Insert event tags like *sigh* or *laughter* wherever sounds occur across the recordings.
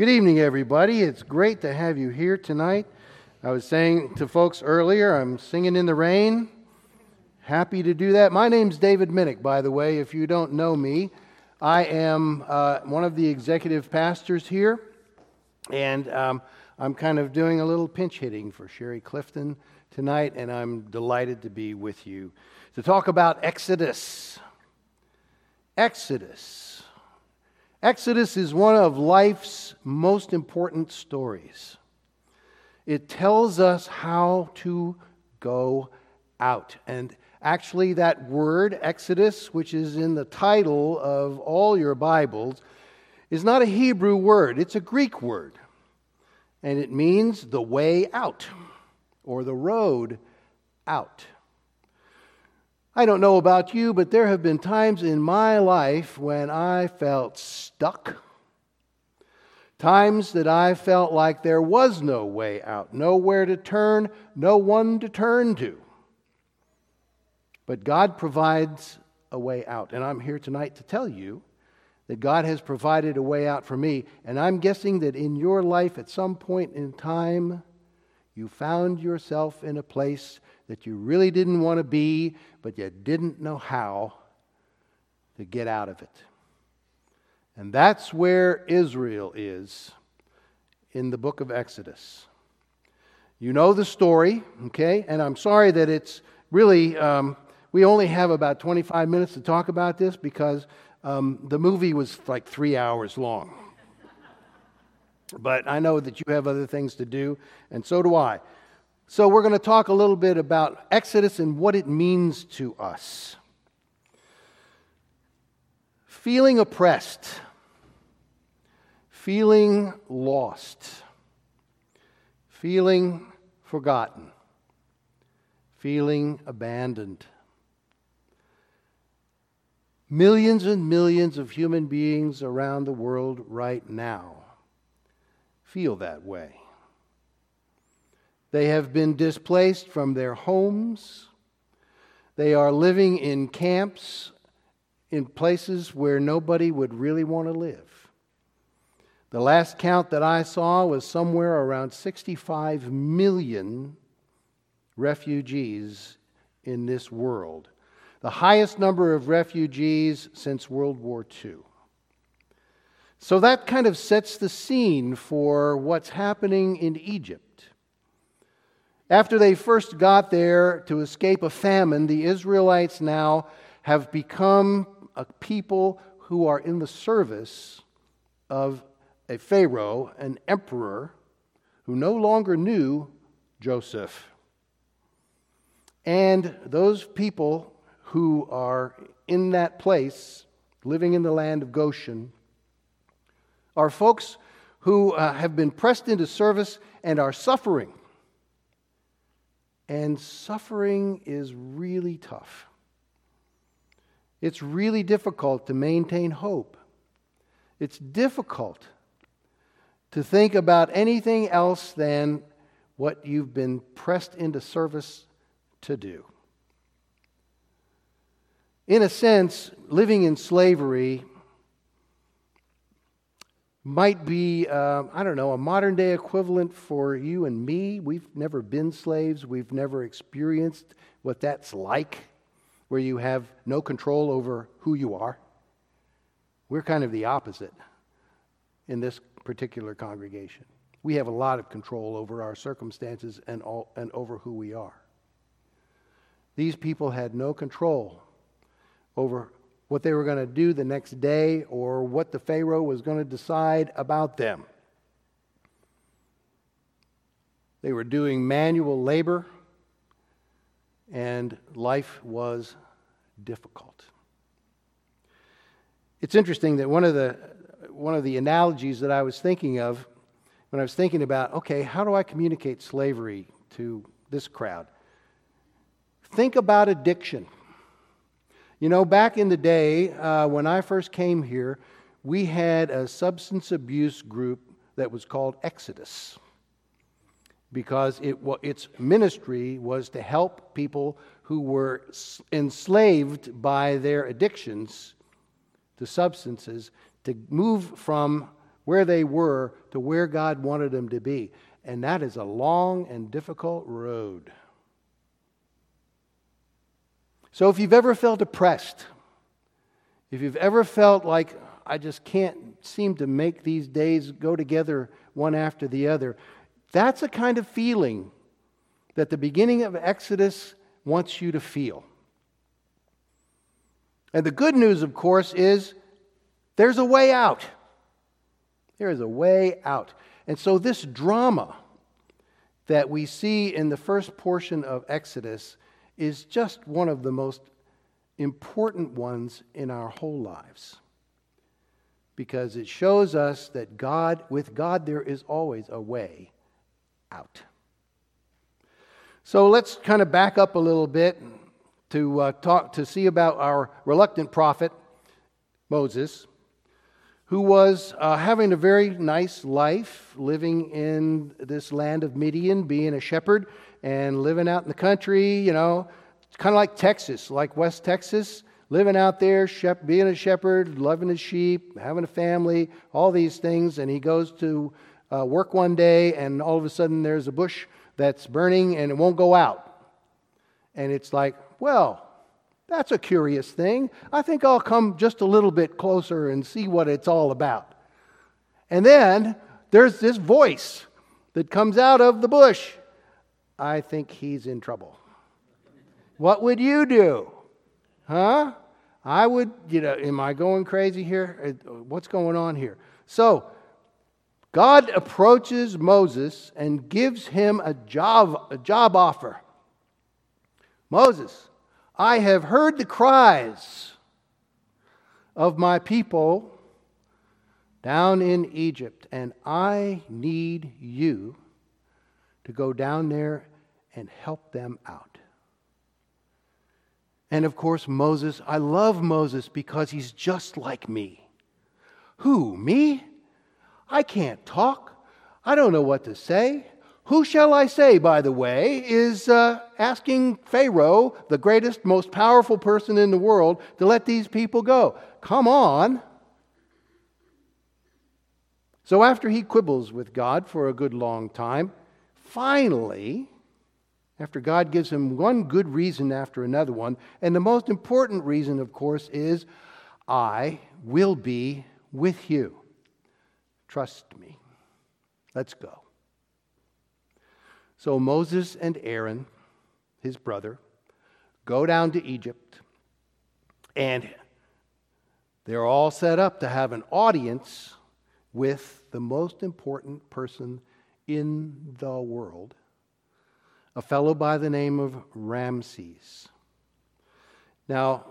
Good evening, everybody. It's great to have you here tonight. I was saying to folks earlier, I'm singing in the rain. Happy to do that. My name's David Minnick, by the way, if you don't know me. I am uh, one of the executive pastors here, and um, I'm kind of doing a little pinch hitting for Sherry Clifton tonight, and I'm delighted to be with you to talk about Exodus. Exodus. Exodus is one of life's most important stories. It tells us how to go out. And actually, that word, Exodus, which is in the title of all your Bibles, is not a Hebrew word, it's a Greek word. And it means the way out or the road out. I don't know about you, but there have been times in my life when I felt stuck. Times that I felt like there was no way out, nowhere to turn, no one to turn to. But God provides a way out. And I'm here tonight to tell you that God has provided a way out for me. And I'm guessing that in your life, at some point in time, you found yourself in a place that you really didn't want to be, but you didn't know how to get out of it. And that's where Israel is in the book of Exodus. You know the story, okay? And I'm sorry that it's really, um, we only have about 25 minutes to talk about this because um, the movie was like three hours long. But I know that you have other things to do, and so do I. So, we're going to talk a little bit about Exodus and what it means to us. Feeling oppressed, feeling lost, feeling forgotten, feeling abandoned. Millions and millions of human beings around the world right now feel that way. They have been displaced from their homes. They are living in camps in places where nobody would really want to live. The last count that I saw was somewhere around 65 million refugees in this world, the highest number of refugees since World War II. So that kind of sets the scene for what's happening in Egypt. After they first got there to escape a famine, the Israelites now have become a people who are in the service of a Pharaoh, an emperor, who no longer knew Joseph. And those people who are in that place, living in the land of Goshen, are folks who uh, have been pressed into service and are suffering. And suffering is really tough. It's really difficult to maintain hope. It's difficult to think about anything else than what you've been pressed into service to do. In a sense, living in slavery might be, uh, I don't know, a modern day equivalent for you and me. We've never been slaves, we've never experienced what that's like, where you have no control over who you are. We're kind of the opposite in this particular congregation. We have a lot of control over our circumstances and, all, and over who we are. These people had no control over what they were going to do the next day or what the Pharaoh was going to decide about them. They were doing manual labor, and life was difficult. It's interesting that one of the, one of the analogies that I was thinking of when I was thinking about, okay, how do I communicate slavery to this crowd? Think about addiction. You know, back in the day uh, when I first came here, we had a substance abuse group that was called Exodus because it, its ministry was to help people who were enslaved by their addictions to substances to move from where they were to where God wanted them to be. And that is a long and difficult road. So if you've ever felt depressed, if you've ever felt like I just can't seem to make these days go together one after the other, that's a kind of feeling that the beginning of Exodus wants you to feel. And the good news, of course, is there's a way out. There is a way out. And so, this drama that we see in the first portion of Exodus is just one of the most important ones in our whole lives. Because it shows us that God, with God, there is always a way out. So let's kind of back up a little bit to uh, talk to see about our reluctant prophet Moses, who was uh, having a very nice life, living in this land of Midian, being a shepherd and living out in the country. You know, kind of like Texas, like West Texas, living out there, shep- being a shepherd, loving his sheep, having a family, all these things. And he goes to uh, work one day, and all of a sudden there's a bush that's burning and it won't go out. And it's like, well, that's a curious thing. I think I'll come just a little bit closer and see what it's all about. And then there's this voice that comes out of the bush. I think he's in trouble. What would you do? Huh? I would, you know, am I going crazy here? Uh, what's going on here? So, God approaches Moses and gives him a job, a job offer. Moses, I have heard the cries of my people down in Egypt, and I need you to go down there and help them out. And of course, Moses, I love Moses because he's just like me. Who, me? I can't talk. I don't know what to say. Who shall I say, by the way, is uh, asking Pharaoh, the greatest, most powerful person in the world, to let these people go. Come on. So, after he quibbles with God for a good long time, finally, after God gives him one good reason after another one, and the most important reason, of course, is I will be with you. Trust me. Let's go. So Moses and Aaron, his brother, go down to Egypt, and they're all set up to have an audience with the most important person in the world, a fellow by the name of Ramses. Now,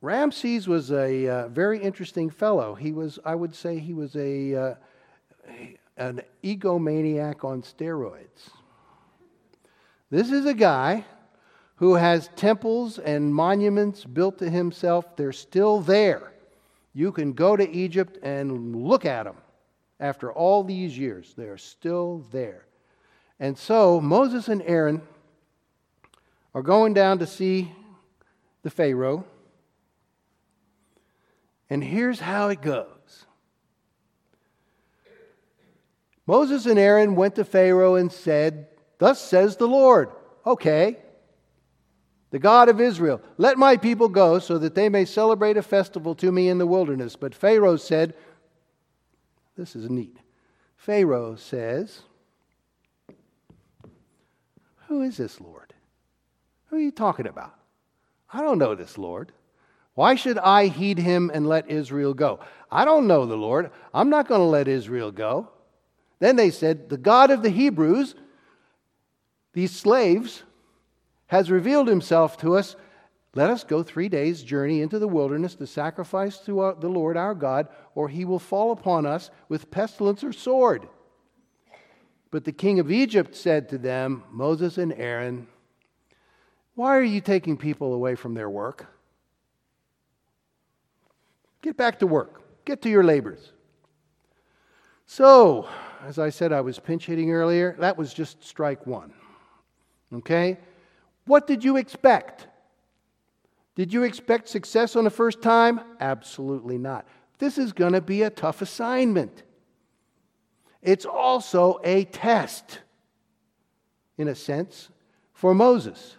Ramses was a uh, very interesting fellow. He was, I would say, he was a, uh, an egomaniac on steroids. This is a guy who has temples and monuments built to himself. They're still there. You can go to Egypt and look at them. After all these years, they're still there. And so Moses and Aaron are going down to see the Pharaoh. And here's how it goes Moses and Aaron went to Pharaoh and said, Thus says the Lord, okay, the God of Israel, let my people go so that they may celebrate a festival to me in the wilderness. But Pharaoh said, This is neat. Pharaoh says, Who is this Lord? Who are you talking about? I don't know this Lord. Why should I heed him and let Israel go? I don't know the Lord. I'm not going to let Israel go. Then they said, The God of the Hebrews, these slaves, has revealed himself to us. Let us go three days' journey into the wilderness to sacrifice to uh, the Lord our God, or he will fall upon us with pestilence or sword. But the king of Egypt said to them, Moses and Aaron, Why are you taking people away from their work? Get back to work, get to your labors. So, as I said, I was pinch hitting earlier. That was just strike one. Okay? What did you expect? Did you expect success on the first time? Absolutely not. This is going to be a tough assignment. It's also a test, in a sense, for Moses.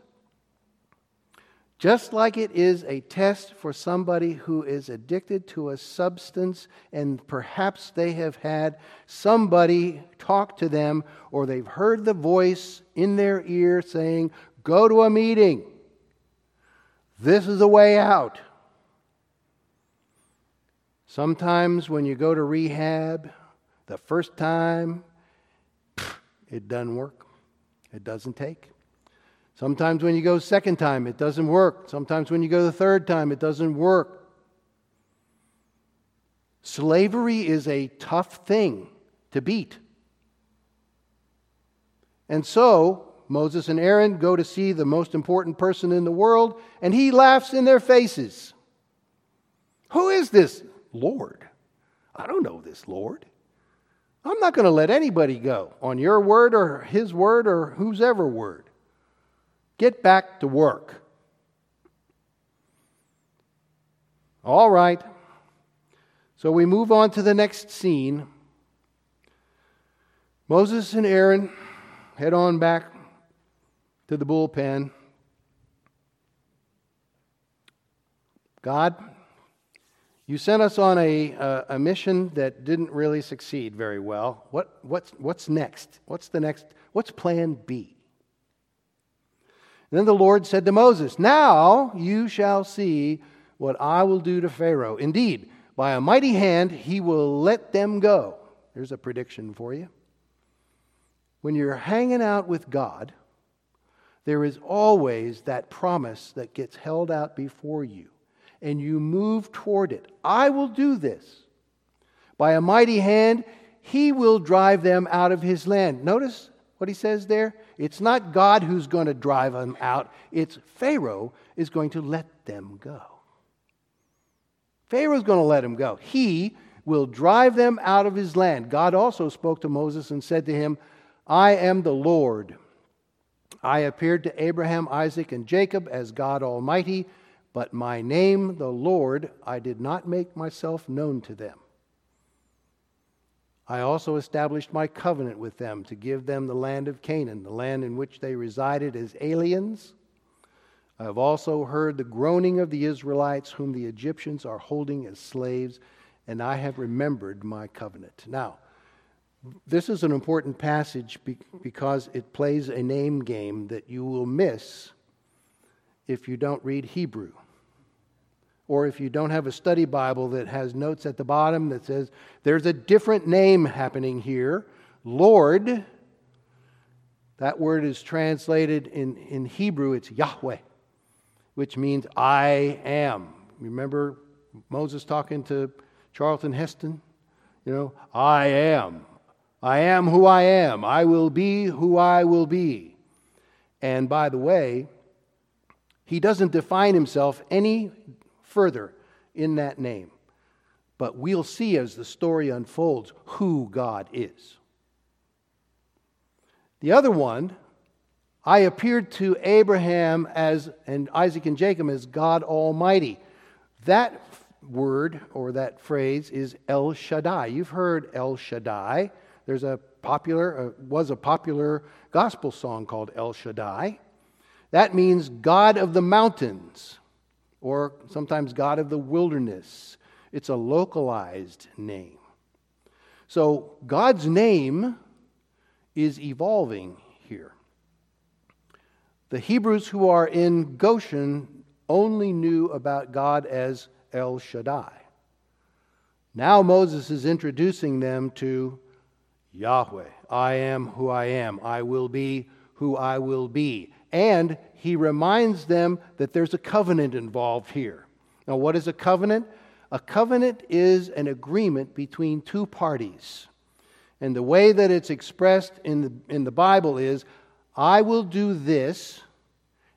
Just like it is a test for somebody who is addicted to a substance and perhaps they have had somebody talk to them or they've heard the voice in their ear saying, Go to a meeting. This is a way out. Sometimes when you go to rehab, the first time, it doesn't work. It doesn't take. Sometimes when you go second time, it doesn't work. Sometimes when you go the third time, it doesn't work. Slavery is a tough thing to beat. And so, Moses and Aaron go to see the most important person in the world, and he laughs in their faces. Who is this Lord? I don't know this Lord. I'm not going to let anybody go on your word or his word or whose ever word. Get back to work. All right. So we move on to the next scene. Moses and Aaron head on back to the bullpen. God, you sent us on a, a, a, mission that didn't really succeed very well. What, what's, what's next? What's the next? What's plan B? Then the Lord said to Moses, Now you shall see what I will do to Pharaoh. Indeed, by a mighty hand he will let them go. There's a prediction for you. When you're hanging out with God, there is always that promise that gets held out before you, and you move toward it. I will do this. By a mighty hand, he will drive them out of his land. Notice what he says there? It's not God who's going to drive them out, it's Pharaoh is going to let them go. Pharaoh's going to let them go. He will drive them out of his land. God also spoke to Moses and said to him, I am the Lord. I appeared to Abraham, Isaac, and Jacob as God Almighty, but my name, the Lord, I did not make myself known to them. I also established my covenant with them to give them the land of Canaan, the land in which they resided as aliens. I have also heard the groaning of the Israelites, whom the Egyptians are holding as slaves, and I have remembered my covenant. Now, this is an important passage because it plays a name game that you will miss if you don't read Hebrew or if you don't have a study Bible that has notes at the bottom that says there's a different name happening here, Lord. That word is translated in, in Hebrew, it's Yahweh, which means I am. Remember Moses talking to Charlton Heston? You know, I am. I am who I am. I will be who I will be. And by the way, he doesn't define himself any further in that name. But we'll see as the story unfolds who God is. The other one, I appeared to Abraham as and Isaac and Jacob as God Almighty. That word or that phrase is El Shaddai. You've heard El Shaddai. There's a popular uh, was a popular gospel song called El Shaddai. That means God of the mountains or sometimes God of the wilderness. It's a localized name. So God's name is evolving here. The Hebrews who are in Goshen only knew about God as El Shaddai. Now Moses is introducing them to Yahweh. I am who I am. I will be who I will be. And he reminds them that there's a covenant involved here. Now, what is a covenant? A covenant is an agreement between two parties. And the way that it's expressed in the, in the Bible is I will do this,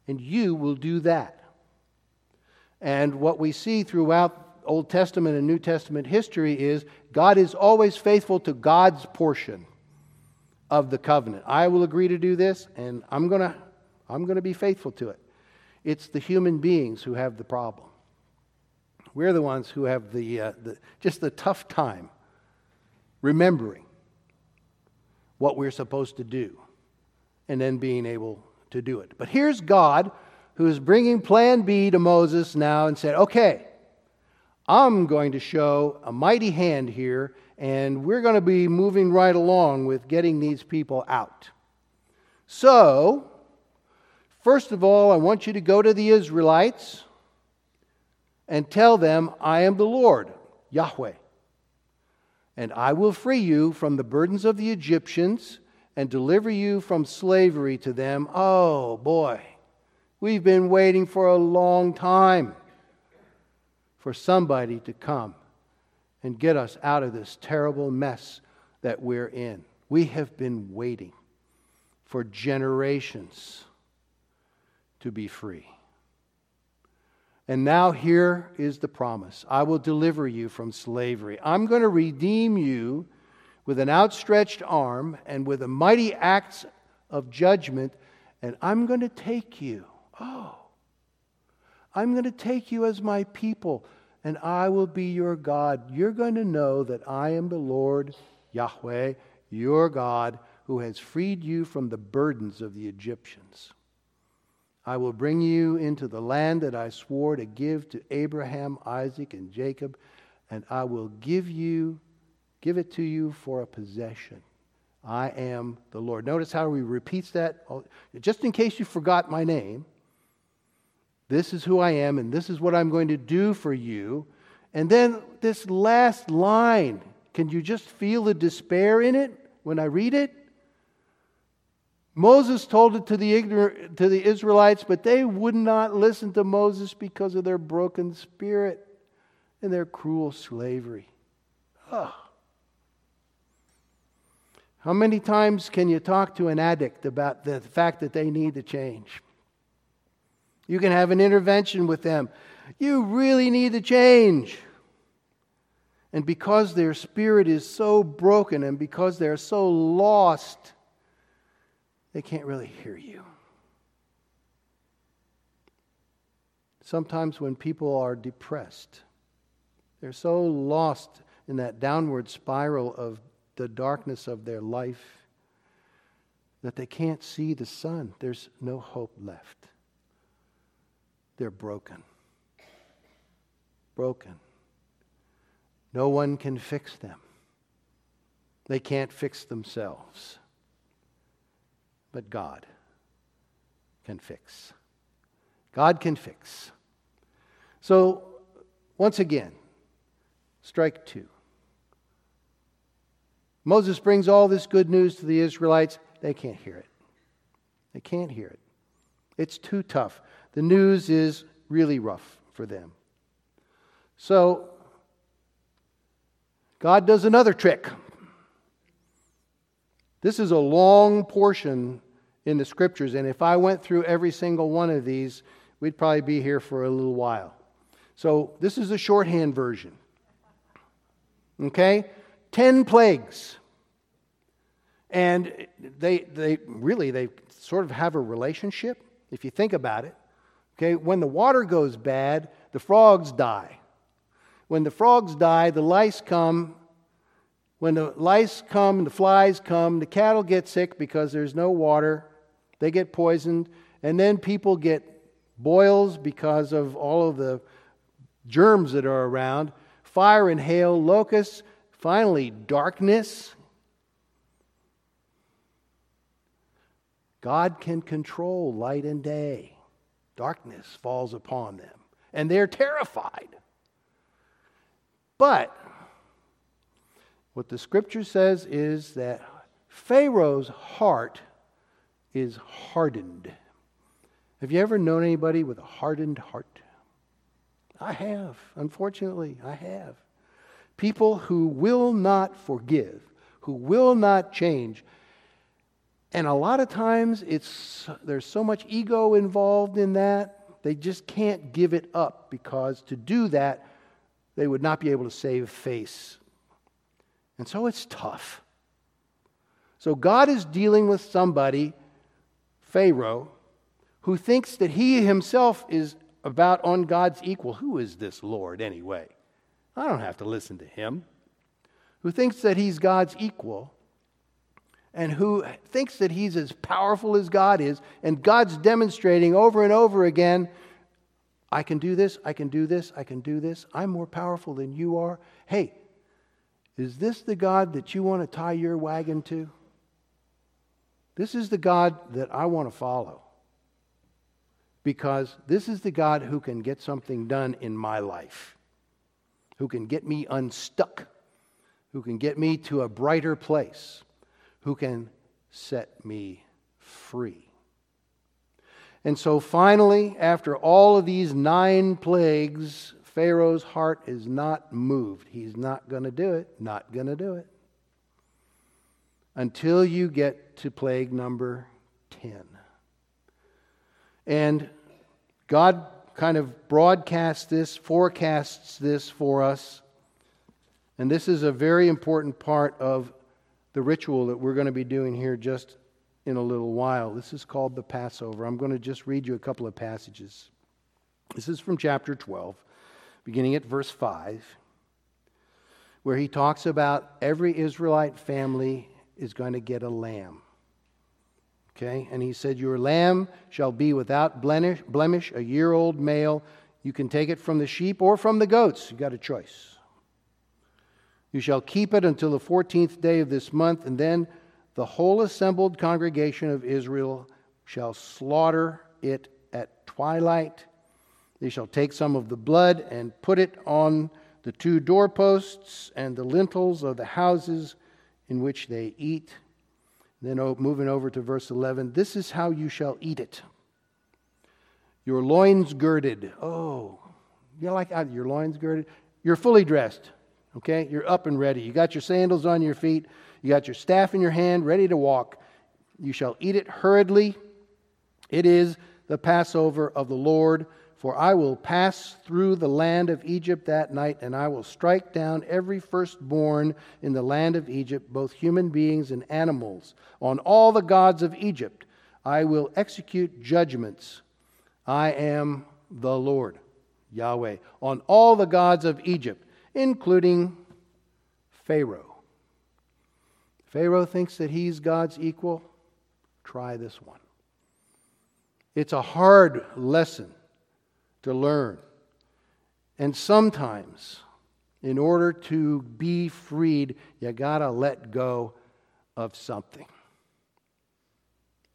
and you will do that. And what we see throughout Old Testament and New Testament history is God is always faithful to God's portion of the covenant. I will agree to do this, and I'm going to I'm going to be faithful to it. It's the human beings who have the problem. We're the ones who have the, uh, the just the tough time remembering what we're supposed to do and then being able to do it. But here's God who is bringing plan B to Moses now and said, okay, I'm going to show a mighty hand here, and we're going to be moving right along with getting these people out. So, first of all, I want you to go to the Israelites and tell them, I am the Lord, Yahweh. And I will free you from the burdens of the Egyptians and deliver you from slavery to them. Oh, boy. We've been waiting for a long time for somebody to come and get us out of this terrible mess that we're in. We have been waiting for generations to be free. And now here is the promise I will deliver you from slavery. I'm going to redeem you with an outstretched arm and with a mighty acts of judgment, and I'm going to take you Oh, I'm going to take you as my people, and I will be your God. You're going to know that I am the Lord Yahweh, your God, who has freed you from the burdens of the Egyptians. I will bring you into the land that I swore to give to Abraham, Isaac, and Jacob, and I will give you give it to you for a possession. I am the Lord. Notice how he repeats that oh, just in case you forgot my name. This is who I am, and this is what I'm going to do for you. And then this last line can you just feel the despair in it when I read it? Moses told it to the, ignorant, to the Israelites, but they would not listen to Moses because of their broken spirit and their cruel slavery. Oh. How many times can you talk to an addict about the fact that they need to change? You can have an intervention with them. You really need to change. And because their spirit is so broken and because they're so lost, they can't really hear you. Sometimes when people are depressed, they're so lost in that downward spiral of the darkness of their life that they can't see the sun. There's no hope left. They're broken. Broken. No one can fix them. They can't fix themselves. But God can fix. God can fix. So, once again, strike two. Moses brings all this good news to the Israelites. They can't hear it. They can't hear it. It's too tough the news is really rough for them. So, God does another trick. This is a long portion in the scriptures, and if I went through every single one of these, we'd probably be here for a little while. So, this is a shorthand version. Okay? Ten plagues. And they, they really, they sort of have a relationship, if you think about it. Okay, when the water goes bad, the frogs die. When the frogs die, the lice come. When the lice come, the flies come, the cattle get sick because there's no water. They get poisoned. And then people get boils because of all of the germs that are around. Fire and hail, locusts, finally, darkness. God can control light and day darkness falls upon them, and they're terrified. But what the scripture says is that Pharaoh's heart is hardened. Have you ever known anybody with a hardened heart? I have. Unfortunately, I have. People who will not forgive, who will not change, and a lot of times it's there's so much ego involved in that, they just can't give it up because to do that, they would not be able to save face. And so it's tough. So God is dealing with somebody, Pharaoh, who thinks that he himself is about on God's equal. Who is this Lord anyway? I don't have to listen to him. Who thinks that he's God's equal and who thinks that he's as powerful as God is, and God's demonstrating over and over again I can do this, I can do this, I can do this, I'm more powerful than you are. Hey, is this the God that you want to tie your wagon to? This is the God that I want to follow. Because this is the God who can get something done in my life, who can get me unstuck, who can get me to a brighter place, who can set me free. And so finally, after all of these nine plagues, Pharaoh's heart is not moved. He's not going to do it, not going to do it. Until you get to plague number 10. And God kind of broadcasts this, forecasts this for us. And this is a very important part of the ritual that we're going to be doing here just in a little while. This is called the Passover. I'm going to just read you a couple of passages. This is from chapter 12, beginning at verse 5, where he talks about every Israelite family is going to get a lamb. Okay? And he said, Your lamb shall be without blemish, a year old male. You can take it from the sheep or from the goats. You've got a choice. You shall keep it until the 14th day of this month, and then the whole assembled congregation of Israel shall slaughter it at twilight. They shall take some of the blood and put it on the two doorposts and the lintels of the houses in which they eat. Then moving over to verse 11, this is how you shall eat it. Your loins girded. Oh, you like your loins girded? You're fully dressed. Okay? You're up and ready. You got your sandals on your feet. You got your staff in your hand, ready to walk. You shall eat it hurriedly. It is the Passover of the Lord. For I will pass through the land of Egypt that night, and I will strike down every firstborn in the land of Egypt, both human beings and animals. On all the gods of Egypt I will execute judgments. I am the Lord, Yahweh. On all the gods of Egypt, including Pharaoh. Pharaoh thinks that he's God's equal. Try this one. It's a hard lesson to learn. And sometimes, in order to be freed, you got to let go of something.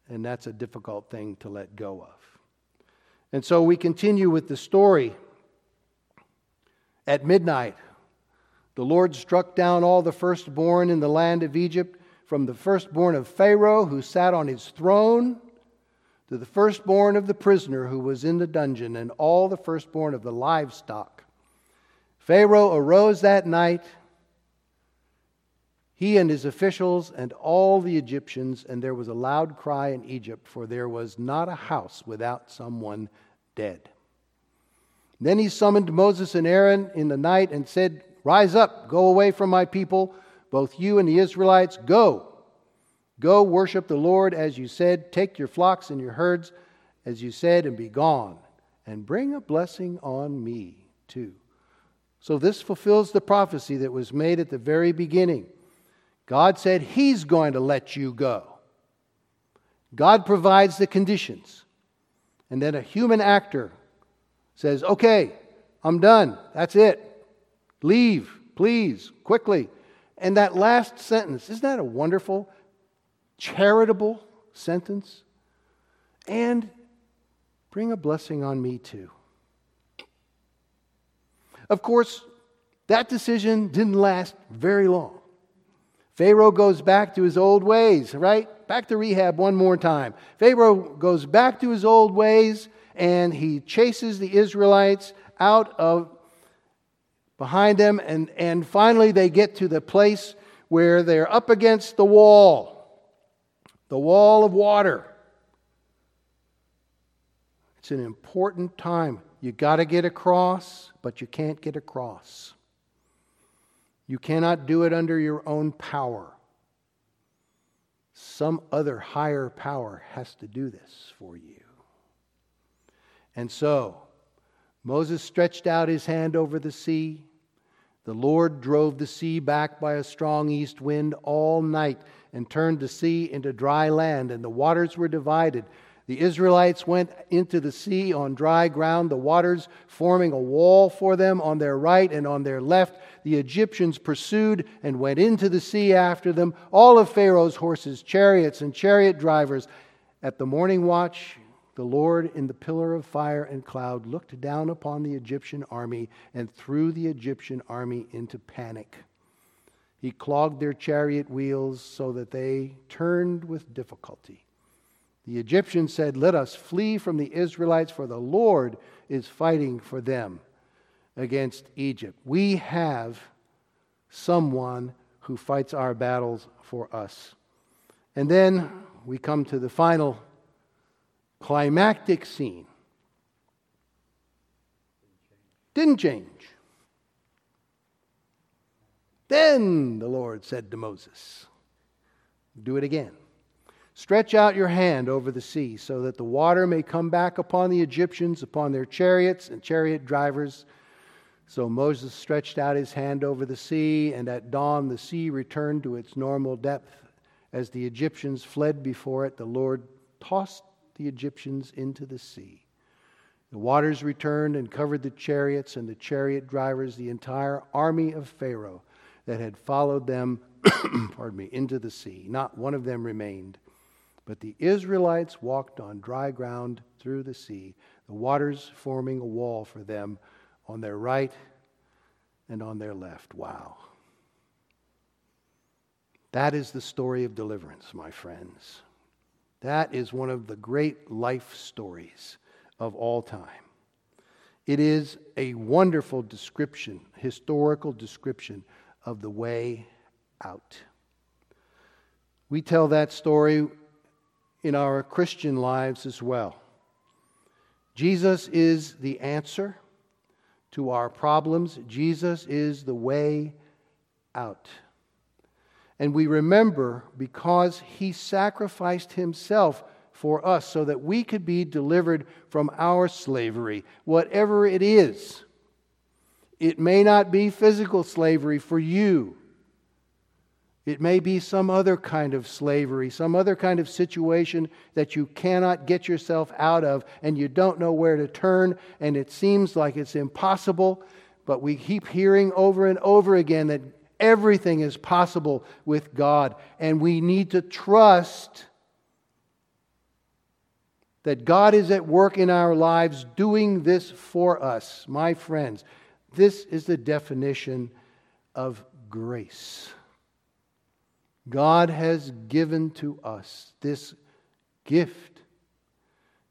And that's a difficult thing to let go of. And so we continue with the story. At midnight, the Lord struck down all the firstborn in the land of Egypt, from the firstborn of Pharaoh, who sat on his throne, to the firstborn of the prisoner who was in the dungeon, and all the firstborn of the livestock. Pharaoh arose that night, he and his officials, and all the Egyptians, and there was a loud cry in Egypt, for there was not a house without someone dead. Then he summoned Moses and Aaron in the night and said, Rise up, go away from my people, both you and the Israelites, go. Go worship the Lord as you said. Take your flocks and your herds as you said, and be gone. And bring a blessing on me too. So this fulfills the prophecy that was made at the very beginning. God said He's going to let you go. God provides the conditions. And then a human actor says, Okay, I'm done. That's it. Leave, please, quickly. And that last sentence, isn't that a wonderful? Charitable sentence, and bring a blessing on me too. Of course, that decision didn't last very long. Pharaoh goes back to his old ways, right? Back to rehab one more time. Pharaoh goes back to his old ways and he chases the Israelites out of behind them, and, and finally they get to the place where they're up against the wall the wall of water. It's an important time. You got to get across, but you can't get across. You cannot do it under your own power. Some other higher power has to do this for you. And so, Moses stretched out his hand over the sea. The Lord drove the sea back by a strong east wind all night and turned the sea into dry land, and the waters were divided. The Israelites went into the sea on dry ground, the waters forming a wall for them on their right and on their left. The Egyptians pursued and went into the sea after them, all of Pharaoh's horses, chariots, and chariot drivers. At the morning watch, the Lord in the pillar of fire and cloud looked down upon the Egyptian army and threw the Egyptian army into panic. He clogged their chariot wheels so that they turned with difficulty. The Egyptians said, Let us flee from the Israelites, for the Lord is fighting for them against Egypt. We have someone who fights our battles for us. And then we come to the final climactic scene. Didn't change. Then the Lord said to Moses, Do it again. Stretch out your hand over the sea so that the water may come back upon the Egyptians, upon their chariots and chariot drivers. So Moses stretched out his hand over the sea, and at dawn the sea returned to its normal depth. As the Egyptians fled before it, the Lord tossed the Egyptians into the sea. The waters returned and covered the chariots and the chariot drivers, the entire army of Pharaoh that had followed them, *clears throat* pardon me, into the sea. Not one of them remained. But the Israelites walked on dry ground through the sea, the waters forming a wall for them on their right and on their left. Wow. That is the story of deliverance, my friends. That is one of the great life stories of all time. It is a wonderful description, historical description of the way out. We tell that story in our Christian lives as well. Jesus is the answer to our problems, Jesus is the way out. And we remember because he sacrificed himself for us so that we could be delivered from our slavery, whatever it is. It may not be physical slavery for you. It may be some other kind of slavery, some other kind of situation that you cannot get yourself out of and you don't know where to turn and it seems like it's impossible. But we keep hearing over and over again that everything is possible with God and we need to trust that God is at work in our lives doing this for us. My friends, this is the definition of grace. God has given to us this gift.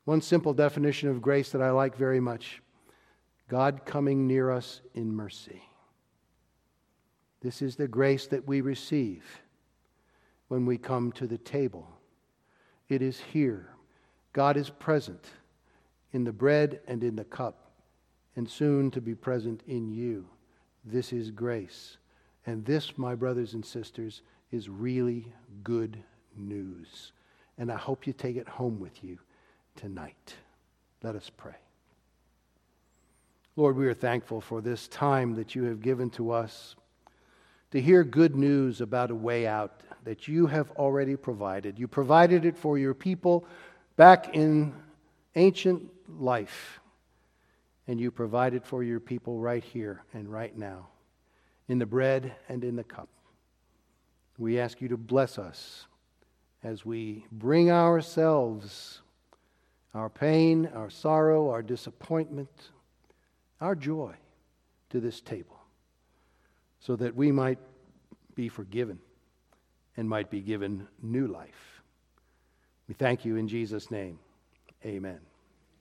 One simple definition of grace that I like very much God coming near us in mercy. This is the grace that we receive when we come to the table. It is here. God is present in the bread and in the cup, and soon to be present in you. This is grace. And this, my brothers and sisters, is really good news. And I hope you take it home with you tonight. Let us pray. Lord, we are thankful for this time that you have given to us to hear good news about a way out that you have already provided. You provided it for your people back in ancient life, and you provide for your people right here and right now, in the bread and in the cup. We ask you to bless us as we bring ourselves, our pain, our sorrow, our disappointment, our joy to this table so that we might be forgiven and might be given new life. We thank you in Jesus' name. Amen.